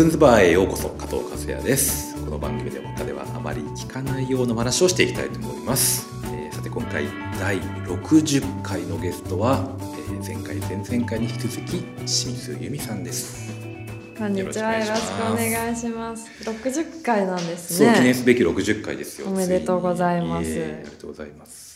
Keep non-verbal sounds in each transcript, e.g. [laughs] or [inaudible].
カズンズバーへようこそ加藤和也です。この番組で他ではあまり聞かないような話をしていきたいと思います、えー、さて今回第60回のゲストは、えー、前回前々回に引き続き清水由美さんです。こんにちは。よろしくお願いします。60回なんですね。記念すべき60回ですよ。おめでとうございます、えー、ありがとうございます。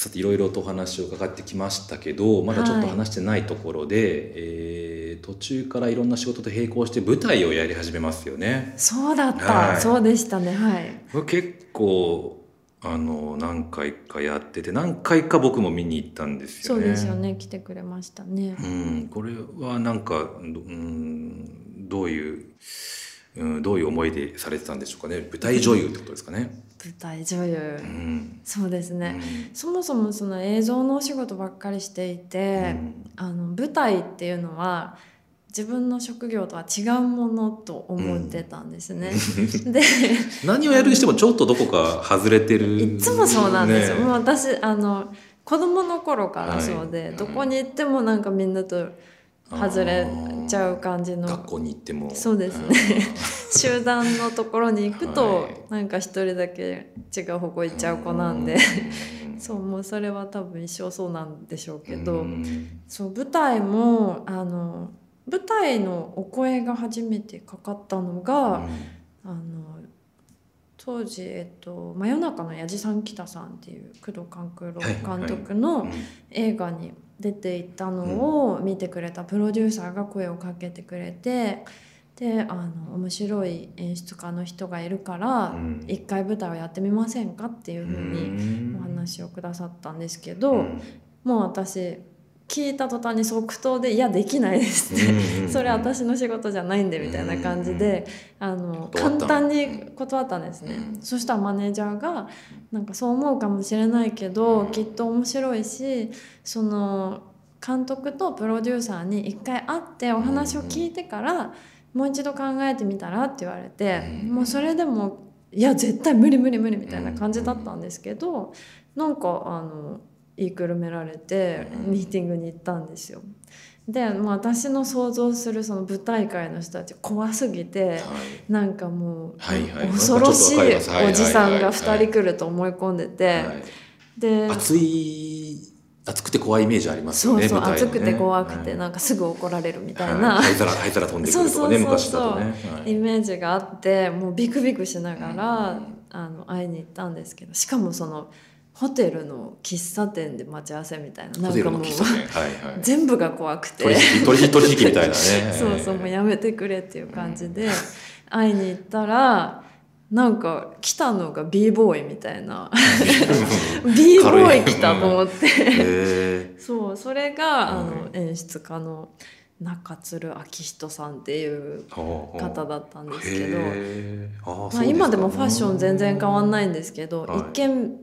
さていろいろとお話を伺ってきましたけどまだちょっと話してないところで、はい、えー、途中からいろんな仕事と並行して舞台をやり始めますよね。そうだった、はい、そうでしたねはい結構あの何回かやってて何回か僕も見に行ったんですよね。そうですよね来てくれましたね。うん、これはなんか、うん、どういう、うん、どういう思いでされてたんでしょうかね舞台女優ってことですかね。舞台女優、うん、そうですね、うん、そもそもその映像のお仕事ばっかりしていて、うん、あの舞台っていうのは自分の職業とは違うものと思ってたんですね。で何をやるにしてもちょっとどこか外れてる、いつもそうなんですよ。ね、もう私あの子供の頃からそうで、はい、どこに行ってもなんかみんなと外れちゃう感じの。学校に行っても。そうですね。[laughs] [laughs] 集団のところに行くと、はい、なんか一人だけ違う方向行っちゃう子なんで。[laughs] そうもうそれは多分一生そうなんでしょうけど。そう舞台もあの舞台のお声が初めてかかったのが、あの当時、えっと「真夜中のやじさん北さん」っていう工藤官九郎監督の映画に出ていたのを見てくれたプロデューサーが声をかけてくれて。であの面白い演出家の人がいるから一回舞台をやってみませんかっていうふうにお話をくださったんですけどもう私聞いた途端に即答で「いやできないです」って [laughs] それ私の仕事じゃないんでみたいな感じであの簡単に断ったんですね。そしたらマネージャーがなんかそう思うかもしれないけどきっと面白いしその監督とプロデューサーに一回会ってお話を聞いてからもう一度考えてみたらって言われてもうそれでもいや絶対無理無理無理みたいな感じだったんですけどなんかあの言いくるめられてミーティングに行ったんですよ。で、まあ、私の想像するその舞台界の人たち怖すぎて、はい、なんかもう、はいはい、恐ろしいおじさんが2人来ると思い込んでて、はい。はい、で熱い熱くて怖いイメージありますよねそうそう、ね、熱くて怖くて、なんかすぐ怒られるみたいな、灰皿灰皿飛んでくるとかね昔だとね、イメージがあってもうビクビクしながら、あの会いに行ったんですけどしかもその。ホテルの喫茶店で待ち合わせみたいな。なんかもう、はいはい、[laughs] 全部が怖くて。取引取引みたいなね。[laughs] そうそうもうやめてくれっていう感じで、会いに行ったらなんか来たのが b ボーイみたいな。[laughs] B ボーイ来たと思って。そうそれがあの演出家の中鶴明人さんっていう方だったんですけど、まあ、今でもファッション全然変わんないんですけど、一見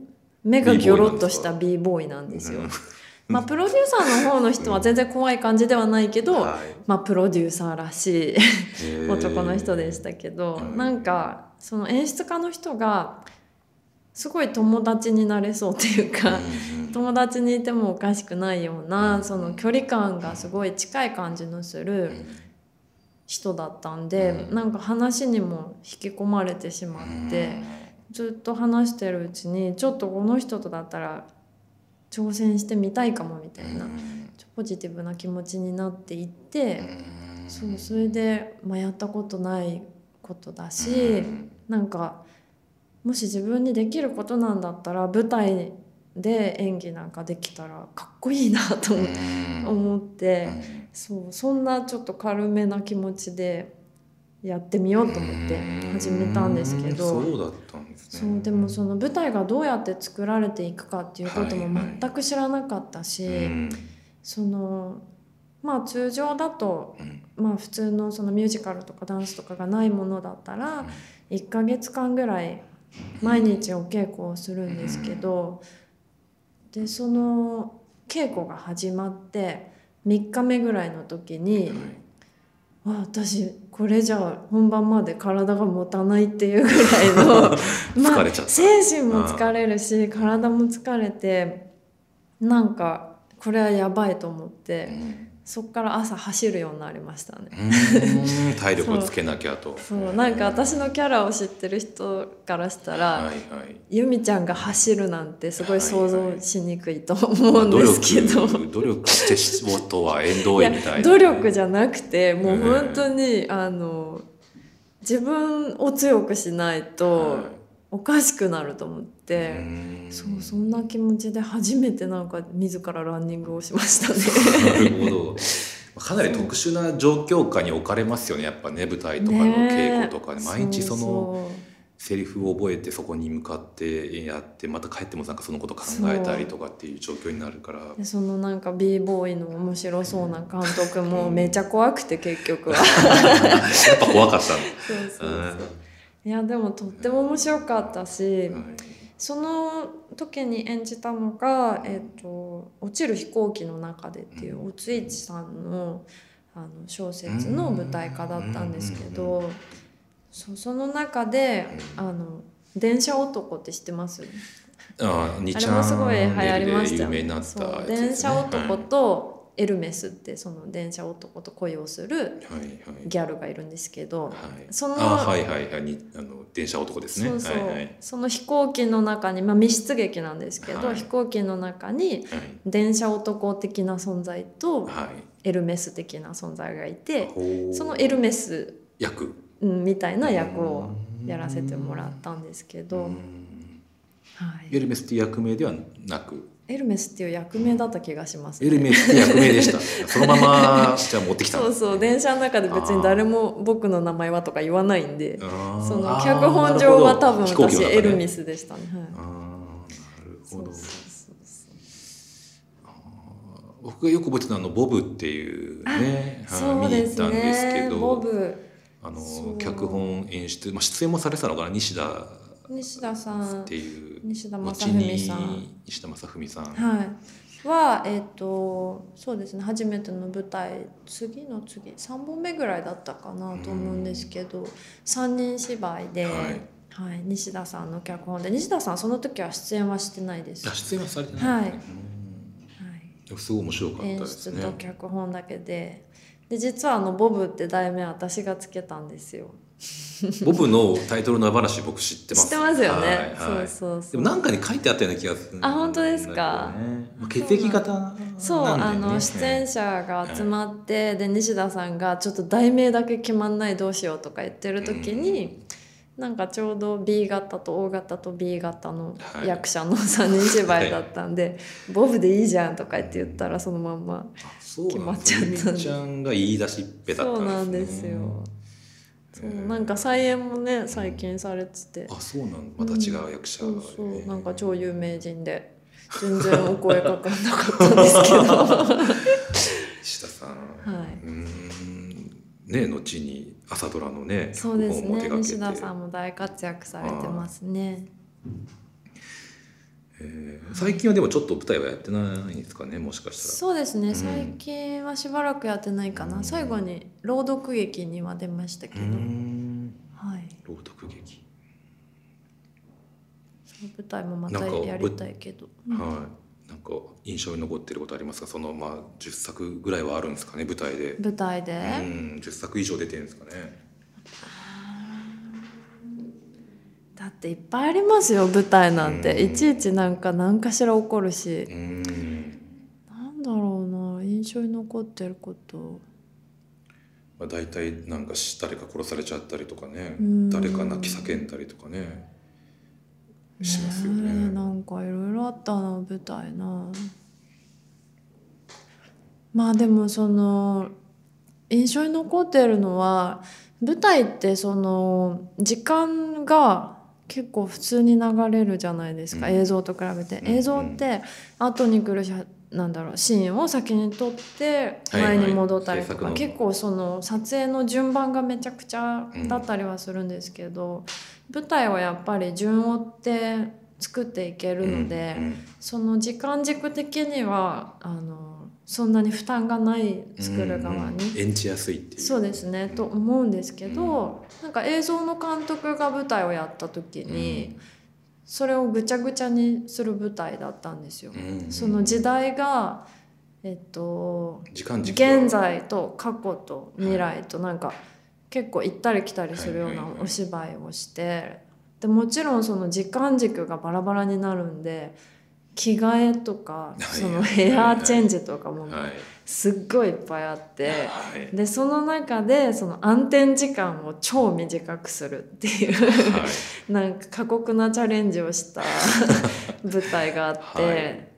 目がギョロッとした b ボーイなんですよ。[laughs] まあ、プロデューサーの方の人は全然怖い感じではないけど、はい、まあ、プロデューサーらしい男の人でしたけど、なんかその演出家の人がすごい友達になれそうっていうか、友達にいてもおかしくないようなその距離感がすごい近い感じのする人だったんで、なんか話にも引き込まれてしまって。ずっと話してるうちにちょっとこの人とだったら挑戦してみたいかもみたいなポジティブな気持ちになっていってそうそれで、まあ、やったことないことだしなんかもし自分にできることなんだったら舞台で演技なんかできたらかっこいいなと思ってそうそんなちょっと軽めな気持ちでやってみようと思って始めたんですけど。そうだったんですね。そうでもその舞台がどうやって作られていくかっていうことも全く知らなかったし、はいはい、そのまあ通常だと、まあ普通のそのミュージカルとかダンスとかがないものだったら1ヶ月間ぐらい毎日お稽古をするんですけどでその稽古が始まって3日目ぐらいの時に。あ私これじゃあ本番まで体が持たないっていうぐらいの。[laughs] まあ精神も疲れるし体も疲れてなんかこれはやばいと思って、そこから朝走るようになりましたね。うん。[laughs] 体力つけなきゃと。そう。なんか私のキャラを知ってる人からしたら、はいはい。由美ちゃんが走るなんてすごい想像しにくいと思うんですけど、努力努力して仕事は縁遠いみたいな。努力じゃなくてもう本当に、あの自分を強くしないとはいおかしくなると思って、うん。そうそんな気持ちで初めてなんか自らランニングをしましたね。なるほど。[laughs] かなり特殊な状況下に置かれますよねやっぱね舞台とかの稽古とかね毎日そのセリフを覚えてそこに向かってやってまた帰ってもなんかそのこと考えたりとかっていう状況になるから。でそのなんか b ボーイの面白そうな監督もめちゃ怖くて結局は。[laughs] やっぱ怖かったの。[laughs] そうそうそういやでもとっても面白かったし、はいその時に演じたのが「えっと落ちる飛行機の中で」っていうおついちさんのあの小説の舞台化だったんですけどそその中であの電車男って知ってます？ああ、れもすごい流行りましたね。電車男とエルメスってその電車男と恋をするはいはい。はいギャルがいるんですけど、はい。そのあはいはいはい。にあの電車男ですね。そうそう、はいはい。その飛行機の中に、まあ、密室劇なんですけど、はい。飛行機の中にはい。電車男的な存在とはい。エルメス的な存在がいてほう。そのエルメス役。うんみたいな役をやらせてもらったんですけど、うん。はい、エルメスっていう役名ではなく？エルメスっていう役名だった気がします、エルメスって役名でした。[laughs] そのままじゃあ持ってきたんそうそう電車の中で別に誰も僕の名前はとか言わないんでその脚本上は多分私エルミスでしたね。はい。なるほど。そうそうそうそう。僕がよく覚えてるのはあのボブっていうねはいそうです見に行ったんですけね。どあの脚本演出、まあ、出演もされてたのかな？西田西田さんっていう西田後正文さん。に西田正文さん、はい。はえっ、とそうですね初めての舞台次の次3本目ぐらいだったかなと思うんですけど3人芝居で、ははいい西田さんの脚本で西田さんその時は出演はしてないです。あ出演はされてない、はい。い。すごい面白かった演ですね。出と脚本だけで。で実はあのボブって題名私がつけたんですよ。[laughs] ボブのタイトルの話僕知ってます。知ってますよね。はいはい。そうそうそう。でもなんかに書いてあったような気がするあ本当ですか？血液型そう、あの出演者が集まって、で西田さんがちょっと題名だけ決まんないどうしようとか言ってる時に、なんかちょうど B 型と O 型と B 型のはい役者の3人芝居だったんで「ボブでいいじゃん」とか言って言ったらそのまんまあそう決まっちゃったんでちゃんが言い出しっぺだったそうなんんでですよ。そうなんか再演もね最近されてて。あそうなんまた違う役者、そうそう。えー。なんか超有名人で全然お声かかんなかったんですけど。[laughs] 石田さん、はい。うーん。ね後に朝ドラのねそうですね。西田さんも大活躍されてますねえー。最近はでもちょっと舞台はやってないんですかねもしかしたそうですね。ん。最近はしばらくやってないかな、最後に朗読劇には出ましたけど、はい。朗読劇、その舞台もまたやりたいけど。はい。なんか印象に残ってることありますか？そのまあ10作ぐらいはあるんですかね？舞台で、舞台で、うん。10作以上出てるんですかね？だっていっぱいありますよ舞台なんて、うん。いちいちなんか何かしら起こるし、うーん、なんだろうな印象に残ってること。まあ、大体なんかし誰か殺されちゃったりとかね。うん。誰か泣き叫んだりとかね。しますよね。えね。なんかいろいろあったな舞台な。まあでもその印象に残ってるのは舞台ってその時間が結構普通に流れるじゃないですか、うん。映像と比べて、うん映像って後に来るしなんだろうシーンを先に撮ってはいはい。前に戻ったりとか、制作の。結構その撮影の順番がめちゃくちゃだったりはするんですけど、舞台はやっぱり順を追って作っていけるので、うん。その時間軸的にはあのそんなに負担がない作る側に。うんうん。演じやすいっていう。そうですね。と思うんですけど、なんか映像の監督が舞台をやった時に、それをぐちゃぐちゃにする舞台だったんですよ。うんその時代がえっと時間軸は現在と過去と未来となんか結構行ったり来たりするようなはいはいはい。お芝居をしてでもちろんその時間軸がバラバラになるんで着替えとかい。そのヘアチェンジとかもはい。すっごいいっぱいあって。はい。でその中でその暗転時間を超短くするっていうはい。なんか過酷なチャレンジをした [laughs] 舞台があって、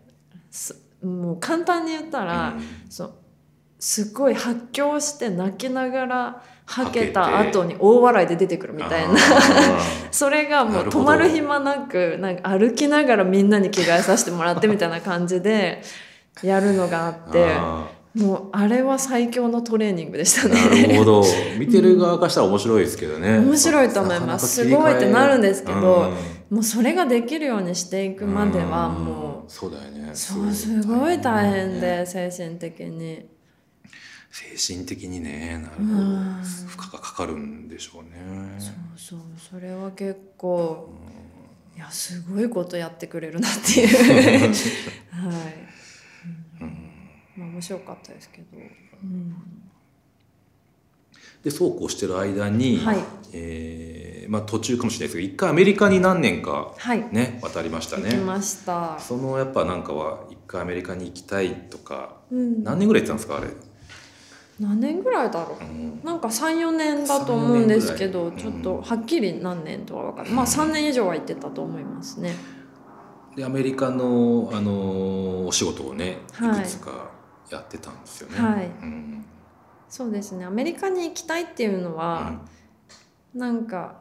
もう簡単に言ったら、うん。そうすごい発狂して泣きながらはけた後に大笑いで出てくるみたいな。あ [laughs] それがもう止まる暇なくなんか歩きながらみんなに着替えさせてもらってみたいな感じでやるのがあーってあもうあれは最強のトレーニングでしたーなるね。ほど。見てる側からしたら面白いですけどね。面白いと思います。すごいってなるんですけどうん。もうそれができるようにしていくまではもうん。そうだよね。うそうすごい大変で精神的に精神的にねなるほど。うん。負荷がかかるんでしょうね。そうそうそれは結構いやすごいことやってくれるなっていう。はい、うん。まあ面白かったですけど、うん。でそうこうしてる間に、はい。えーまあ、途中かもしれないですけど一回アメリカに何年かはい。ね渡りましたね。ました、そのやっぱなんかは一回アメリカに行きたいとかうん、何年ぐらい行ってたんですかあれ、何年ぐらいだろう？うん。なんか34年だと思うんですけど3-4ちょっとはっきり何年とは分かんない。まあ3年以上は行ってたと思いますね。でアメリカの、あのーお仕事をねいはい。くつかやってたんですよね。はい。うん。そうですね。アメリカに行きたいっていうのは、なんか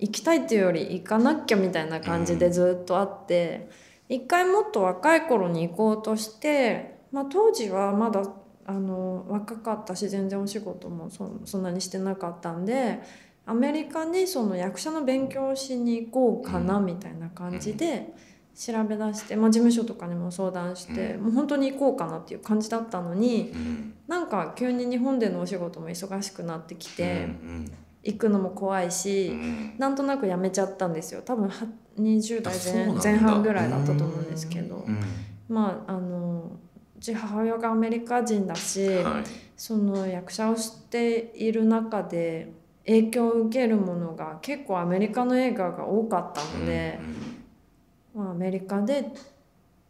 行きたいっていうより行かなきゃみたいな感じでずっとあって、一回もっと若い頃に行こうとして、まあ、当時はまだあの若かったし全然お仕事もそそんなにしてなかったんでアメリカにその役者の勉強をしに行こうかなみたいな感じで調べ出して、まあ、事務所とかにも相談して、もう本当に行こうかなっていう感じだったのにうん。なんか急に日本でのお仕事も忙しくなってきて。うん行くのも怖いうんし、うん。なんとなくやめちゃったんですよ。多分は20代前前半ぐらいだったと思うんですけど。うん。まああのうち母親がアメリカ人だし、はい。その役者をしている中で影響を受けるものが結構アメリカの映画が多かったので、まあ、アメリカで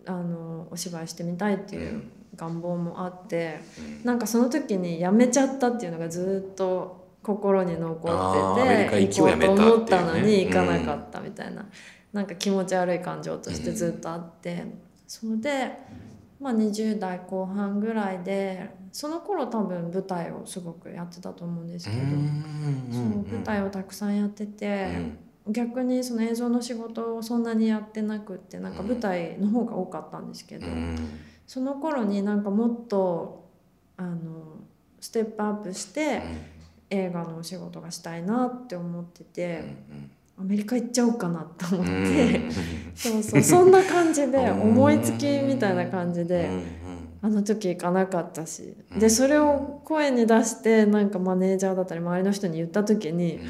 あのお芝居してみたいっていう願望もあって。うん。なんかその時に辞めちゃったっていうのがずっと心に残ってて行こうと思ったのに行かなかったみたいな、なんか気持ち悪い感情としてずっとあって、それで、まあ、20代後半ぐらいでその頃多分舞台をすごくやってたと思うんですけど、その舞台をたくさんやってて、逆にその映像の仕事をそんなにやってなくってなんか舞台の方が多かったんですけど。その頃になんかもっとあのステップアップして映画のお仕事がしたいなって思っててアメリカ行っちゃおうかなと思って。そうそう。そんな感じで思いつきみたいな感じであの時行かなかったし。でそれを声に出してなんかマネージャーだったり周りの人に言った時に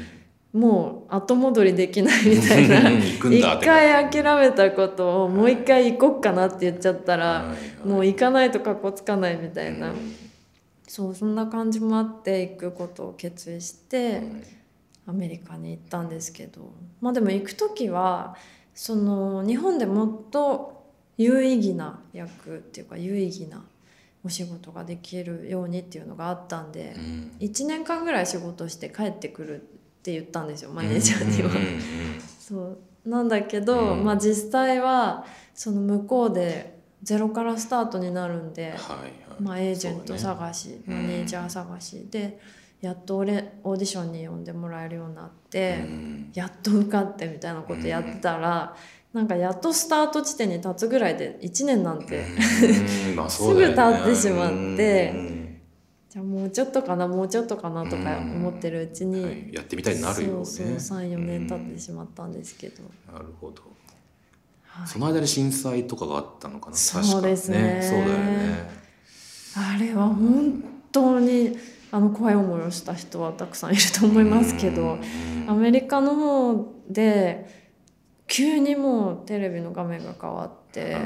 もう後戻りできないみたいな。一回諦めたことをもう一回行こっかなって言っちゃったらもう行かないとかっこつかないみたいな。そうそんな感じもあって行くことを決意してアメリカに行ったんですけどまあでも行く時はその日本でもっと有意義な役っていうか有意義なお仕事ができるようにっていうのがあったんで1年間ぐらい仕事して帰ってくるって言ったんですよマネージャーには。そう。なんだけど、うん。まあ実際はその向こうでゼロからスタートになるんで、まあ、エージェント探し、ね。マネージャー探しでやっと俺オーディションに呼んでもらえるようになって、やっと受かってみたいなことやってたら、なんかやっとスタート地点に立つぐらいで1年なんて、すぐ経ってしまって。じゃあもうちょっとかなもうちょっとかなとか思ってるうちに、はい。やってみたいになるよね。そうそう34年経ってしまったんですけど、なるほど。はい。その間に震災とかがあったのかなそうですね。確かそうだよね。あれは本当にあの怖い思いをした人はたくさんいると思いますけどアメリカの方で急にもうテレビの画面が変わって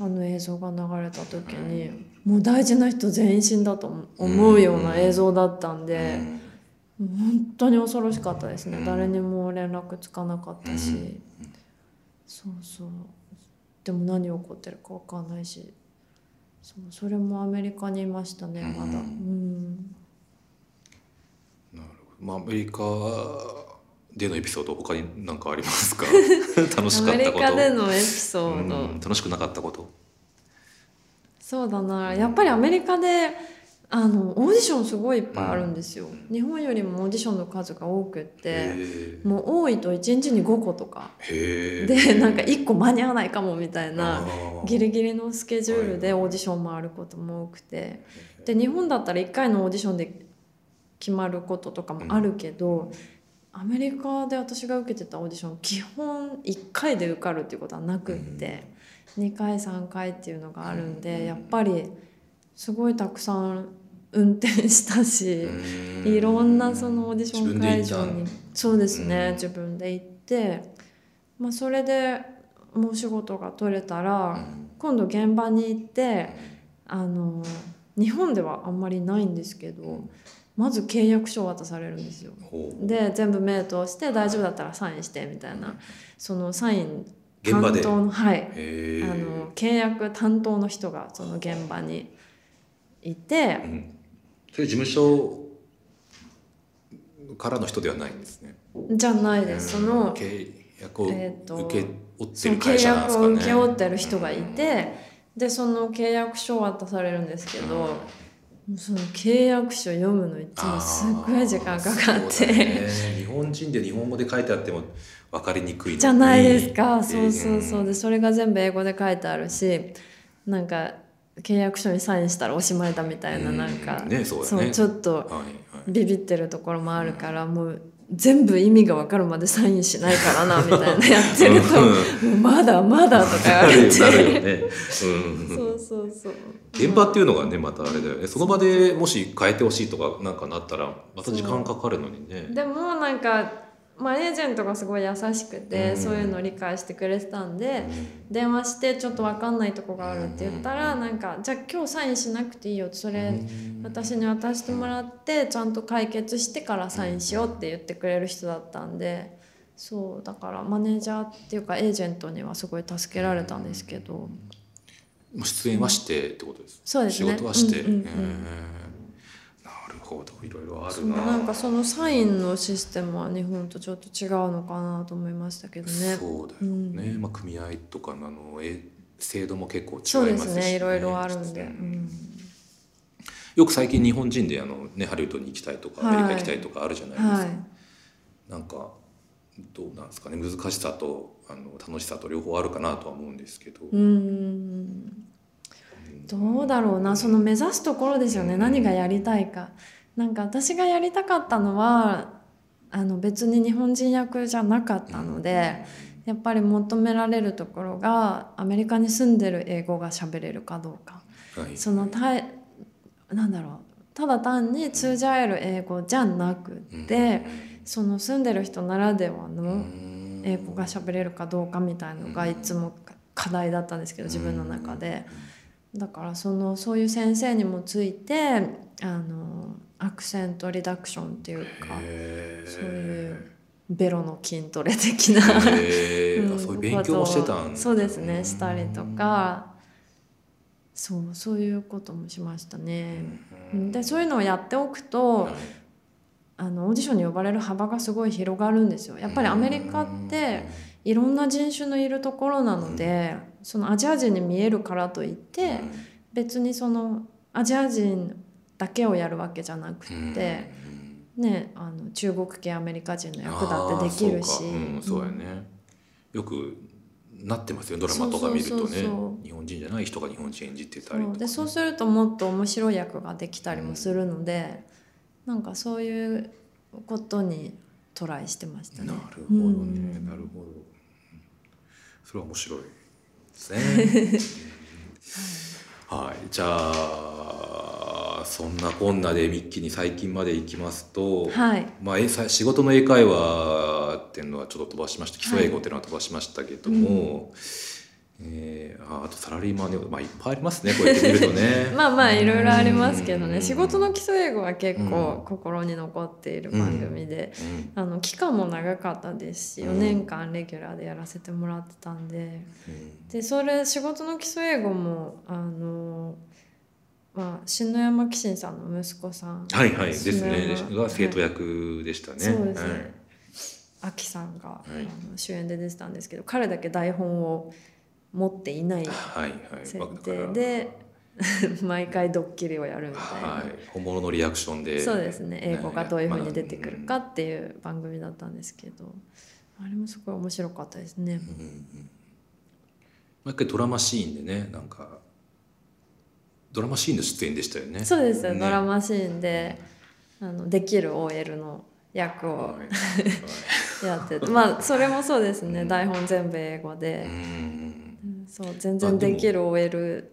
あの映像が流れた時にもう大事な人全員死んだと思うような映像だったんで、本当に恐ろしかったですね、誰にも連絡つかなかったし、そうそう。でも何起こってるか分かんないし。そうそれもアメリカにいましたねまだ。うんまあアメリカでのエピソード他に何かありますか？[laughs] 楽しかったこと。アメリカでのエピソード、うん楽しくなかったこと。そうだな。やっぱりアメリカであのオーディションすごいいっぱいあるんですよ、日本よりもオーディションの数が多くってへもう多いと1日に5個とか。えでなんか1個間に合わないかもみたいなギリギリのスケジュールでオーディション回ることも多くて。で日本だったら1回のオーディションで決まることとかもあるけど、アメリカで私が受けてたオーディション基本1回で受かるっていうことはなくって、2回3回っていうのがあるんで、やっぱりすごいたくさん運転したし、うん。いろんなそのオーディション会場に。そうですね、うん。自分で行って、まあ、それでもう仕事が取れたら、うん。今度現場に行ってあの日本ではあんまりないんですけどまず契約書を渡されるんですよ。で全部目通して大丈夫だったらサインしてみたいな。そのサイン担当のはい。あの契約担当の人がその現場にいてうん。それ事務所からの人ではないんですね。じゃないです。その契約を受け負ってる会社なんですかね。約を請け負ってる人がいてでその契約書を渡されるんですけどその契約書読むのいつもすっごい時間かかって。ね。日本人で日本語で書いてあっても分かりにくいじゃないですか、そうそうえーそう。でそれが全部英語で書いてあるしなんか契約書にサインしたらおしまいだみたいなうん。なんか、ね。そうちょっとビビってるところもあるから、もう全部意味が分かるまでサインしないからなみたいなやってると「もうまだまだ」とか言われて。なるよね、[laughs] うん、そうそうそう。現場っていうのがねまたあれだよね。その場でもし変えてほしいとかなんかなったらまた時間かかるのにね。でもなんかまあエージェントがすごい優しくて、うん。そういうのを理解してくれてたんで、電話してちょっと分かんないとこがあるって言ったら、なんかじゃあ今日サインしなくていいよそれ、私に渡してもらってちゃんと解決してからサインしようって言ってくれる人だったんでそうだからマネージャーっていうかエージェントにはすごい助けられたんですけど。出演はしてってことです、そうですね。仕事はして、うんうんうんいろいろあそるな。のなんかそのサインのシステムは日本とちょっと違うのかなと思いましたけどね。そうだよね、まあ、組合とかのあのえ制度も結構違いますし、そうですねいろいろあるんで、うん。よく最近日本人であの、ね、ハリウッドに行きたいとかアはい。メリカ行きたいとかあるじゃないですか、はい。なんかどうなんですかね。難しさとあの楽しさと両方あるかなとは思うんですけど、うんどうだろうな。その目指すところですよね。何がやりたいか。なんか私がやりたかったのはあの別に日本人役じゃなかったのでやっぱり求められるところがアメリカに住んでる英語が喋れるかどうか。はい。そのたいなんだろう。ただ単に通じ合える英語じゃなくって、その住んでる人ならではの英語が喋れるかどうかみたいのがいつも課題だったんですけど自分の中で。だからそのそういう先生にもついてあのアクセントリダクションっていうかそういうベロの筋トレ的なへー。あんそういう勉強もしてたんだ。そうですねしたりとかそうそういうこともしましたね。うんでそういうのをやっておくとあのオーディションに呼ばれる幅がすごい広がるんですよ。やっぱりアメリカっていろんな人種のいるところなのでそのアジア人に見えるからといって別にそのアジア人だけをやるわけじゃなくって、ね、あの中国系アメリカ人の役だってできるし。そうか。うん、そうやね、よくなってますよドラマとか見るとね。日本人じゃない人が日本人演じてたそりとかう。でそうするともっと面白い役ができたりもするので、なんかそういうことにトライしてましたね。なるほどね、うん。なるほど。うんそれは面白いですね。[laughs] はい。じゃあそんなこんなで一気に最近までいきますと、はい。まあ、仕事の英会話っていうのはちょっと飛ばしました基礎英語っていうのは飛ばしましたけども、えー、ああとサラリーマンで、まあ、いっぱいありますねこうやって見るとね。[laughs] まあまあいろいろありますけどね。仕事の基礎英語は結構心に残っている番組で、うん、あの期間も長かったですし4年間レギュラーでやらせてもらってたんで。うん、でそれ仕事の基礎英語もあのまあ、篠山紀信さんの息子さん。はいはいですね。が生徒役でしたね。はい、そうですね、はい、秋さんが、はい、主演で出てたんですけど彼だけ台本を持っていない設定で、[laughs] 毎回ドッキリをやるみたいな、はい、本物のリアクションで。そうですね。英語がどういうふうに出てくるかっていう番組だったんですけど、あれもすごい面白かったですね。うんうん、毎回ドラマシーンでねなんかドラマシーンの出演でしたよね。そうです、ね、ドラマシーンであのできる OL の役を、はい、[laughs] やってまあそれもそうですね。台本全部英語で。うんそう全然できる OL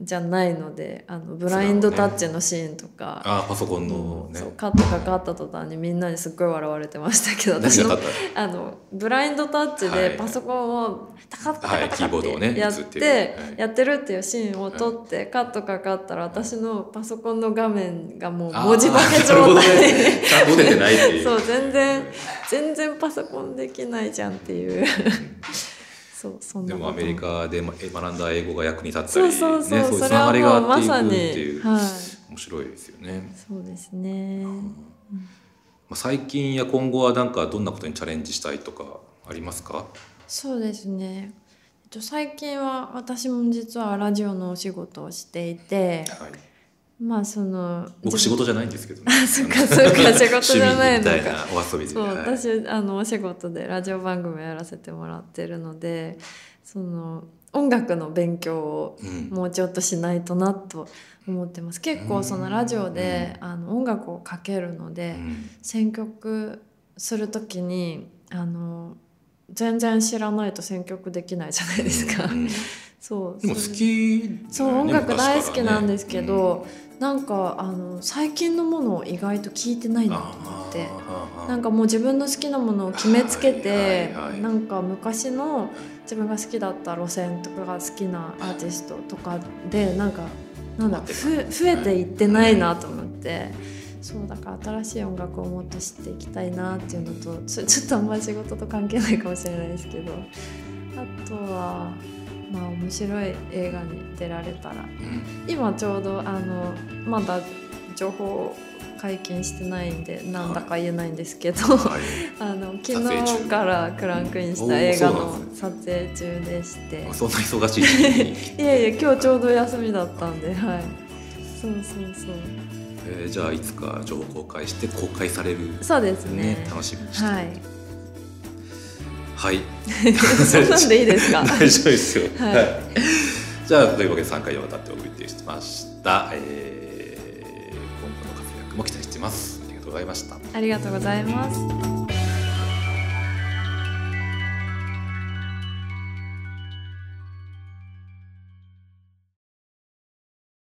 じゃないのであのブラインドタッチのシーンとか、あパソコンの、ね、そうカットかかった途端にみんなにすっごい笑われてましたけど私のあのブラインドタッチでパソコンをタカッタカタカってやって、やってるっていうシーンを撮って、カットかかったら私のパソコンの画面がもう文字化け状態でそう全然全然パソコンできないじゃんっていうそうそんなでもアメリカで学んだ英語が役に立ったり、ね、そうそうそういうつながりがあっていくっていう、はい、面白いですよね。そうですね、うん。まあ、最近や今後はなんかどんなことにチャレンジしたいとかありますか？そうですね。最近は私も実はラジオのお仕事をしていて、はいまあその僕仕事じゃないんですけど、ね、あそっかそっか仕事じゃないのか。お遊びでそう、はい、私あのお仕事でラジオ番組やらせてもらってるのでその音楽の勉強をもうちょっとしないとなと思ってます、うん、結構そのラジオで、あの音楽をかけるので、うん、選曲する時にあの全然知らないと選曲できないじゃないですか。うんそうでも好き、ね、そう音楽大好きなんですけど、うん、なんかあの最近のものを意外と聞いてないなと思ってなんかもう自分の好きなものを決めつけて、はいはい、なんか昔の自分が好きだった路線とかが好きなアーティストとかでなんかなんだふ増えていってないなと思って。そうだから新しい音楽をもっと知っていきたいなっていうのとちょちょっとあんまり仕事と関係ないかもしれないですけど。あとはまあ面白い映画に出られたら、うん、今ちょうどあのまだ情報解禁してないんでなんだか言えないんですけど、はい、[laughs] あの昨日からクランクインした映画の撮影中でして。そんな忙しい [laughs] いやいや今日ちょうど休みだったんではい。そうそうそう。えー、じゃあいつか情報公開して公開される、そうですね楽しみにして。はいはい。[laughs] そんなんでいいですか？[laughs] 大丈夫ですよ。はい。じゃあというわけで3回にわたってお送りしました。えー、今後の活躍も期待しています。ありがとうございました。ありがとうございます。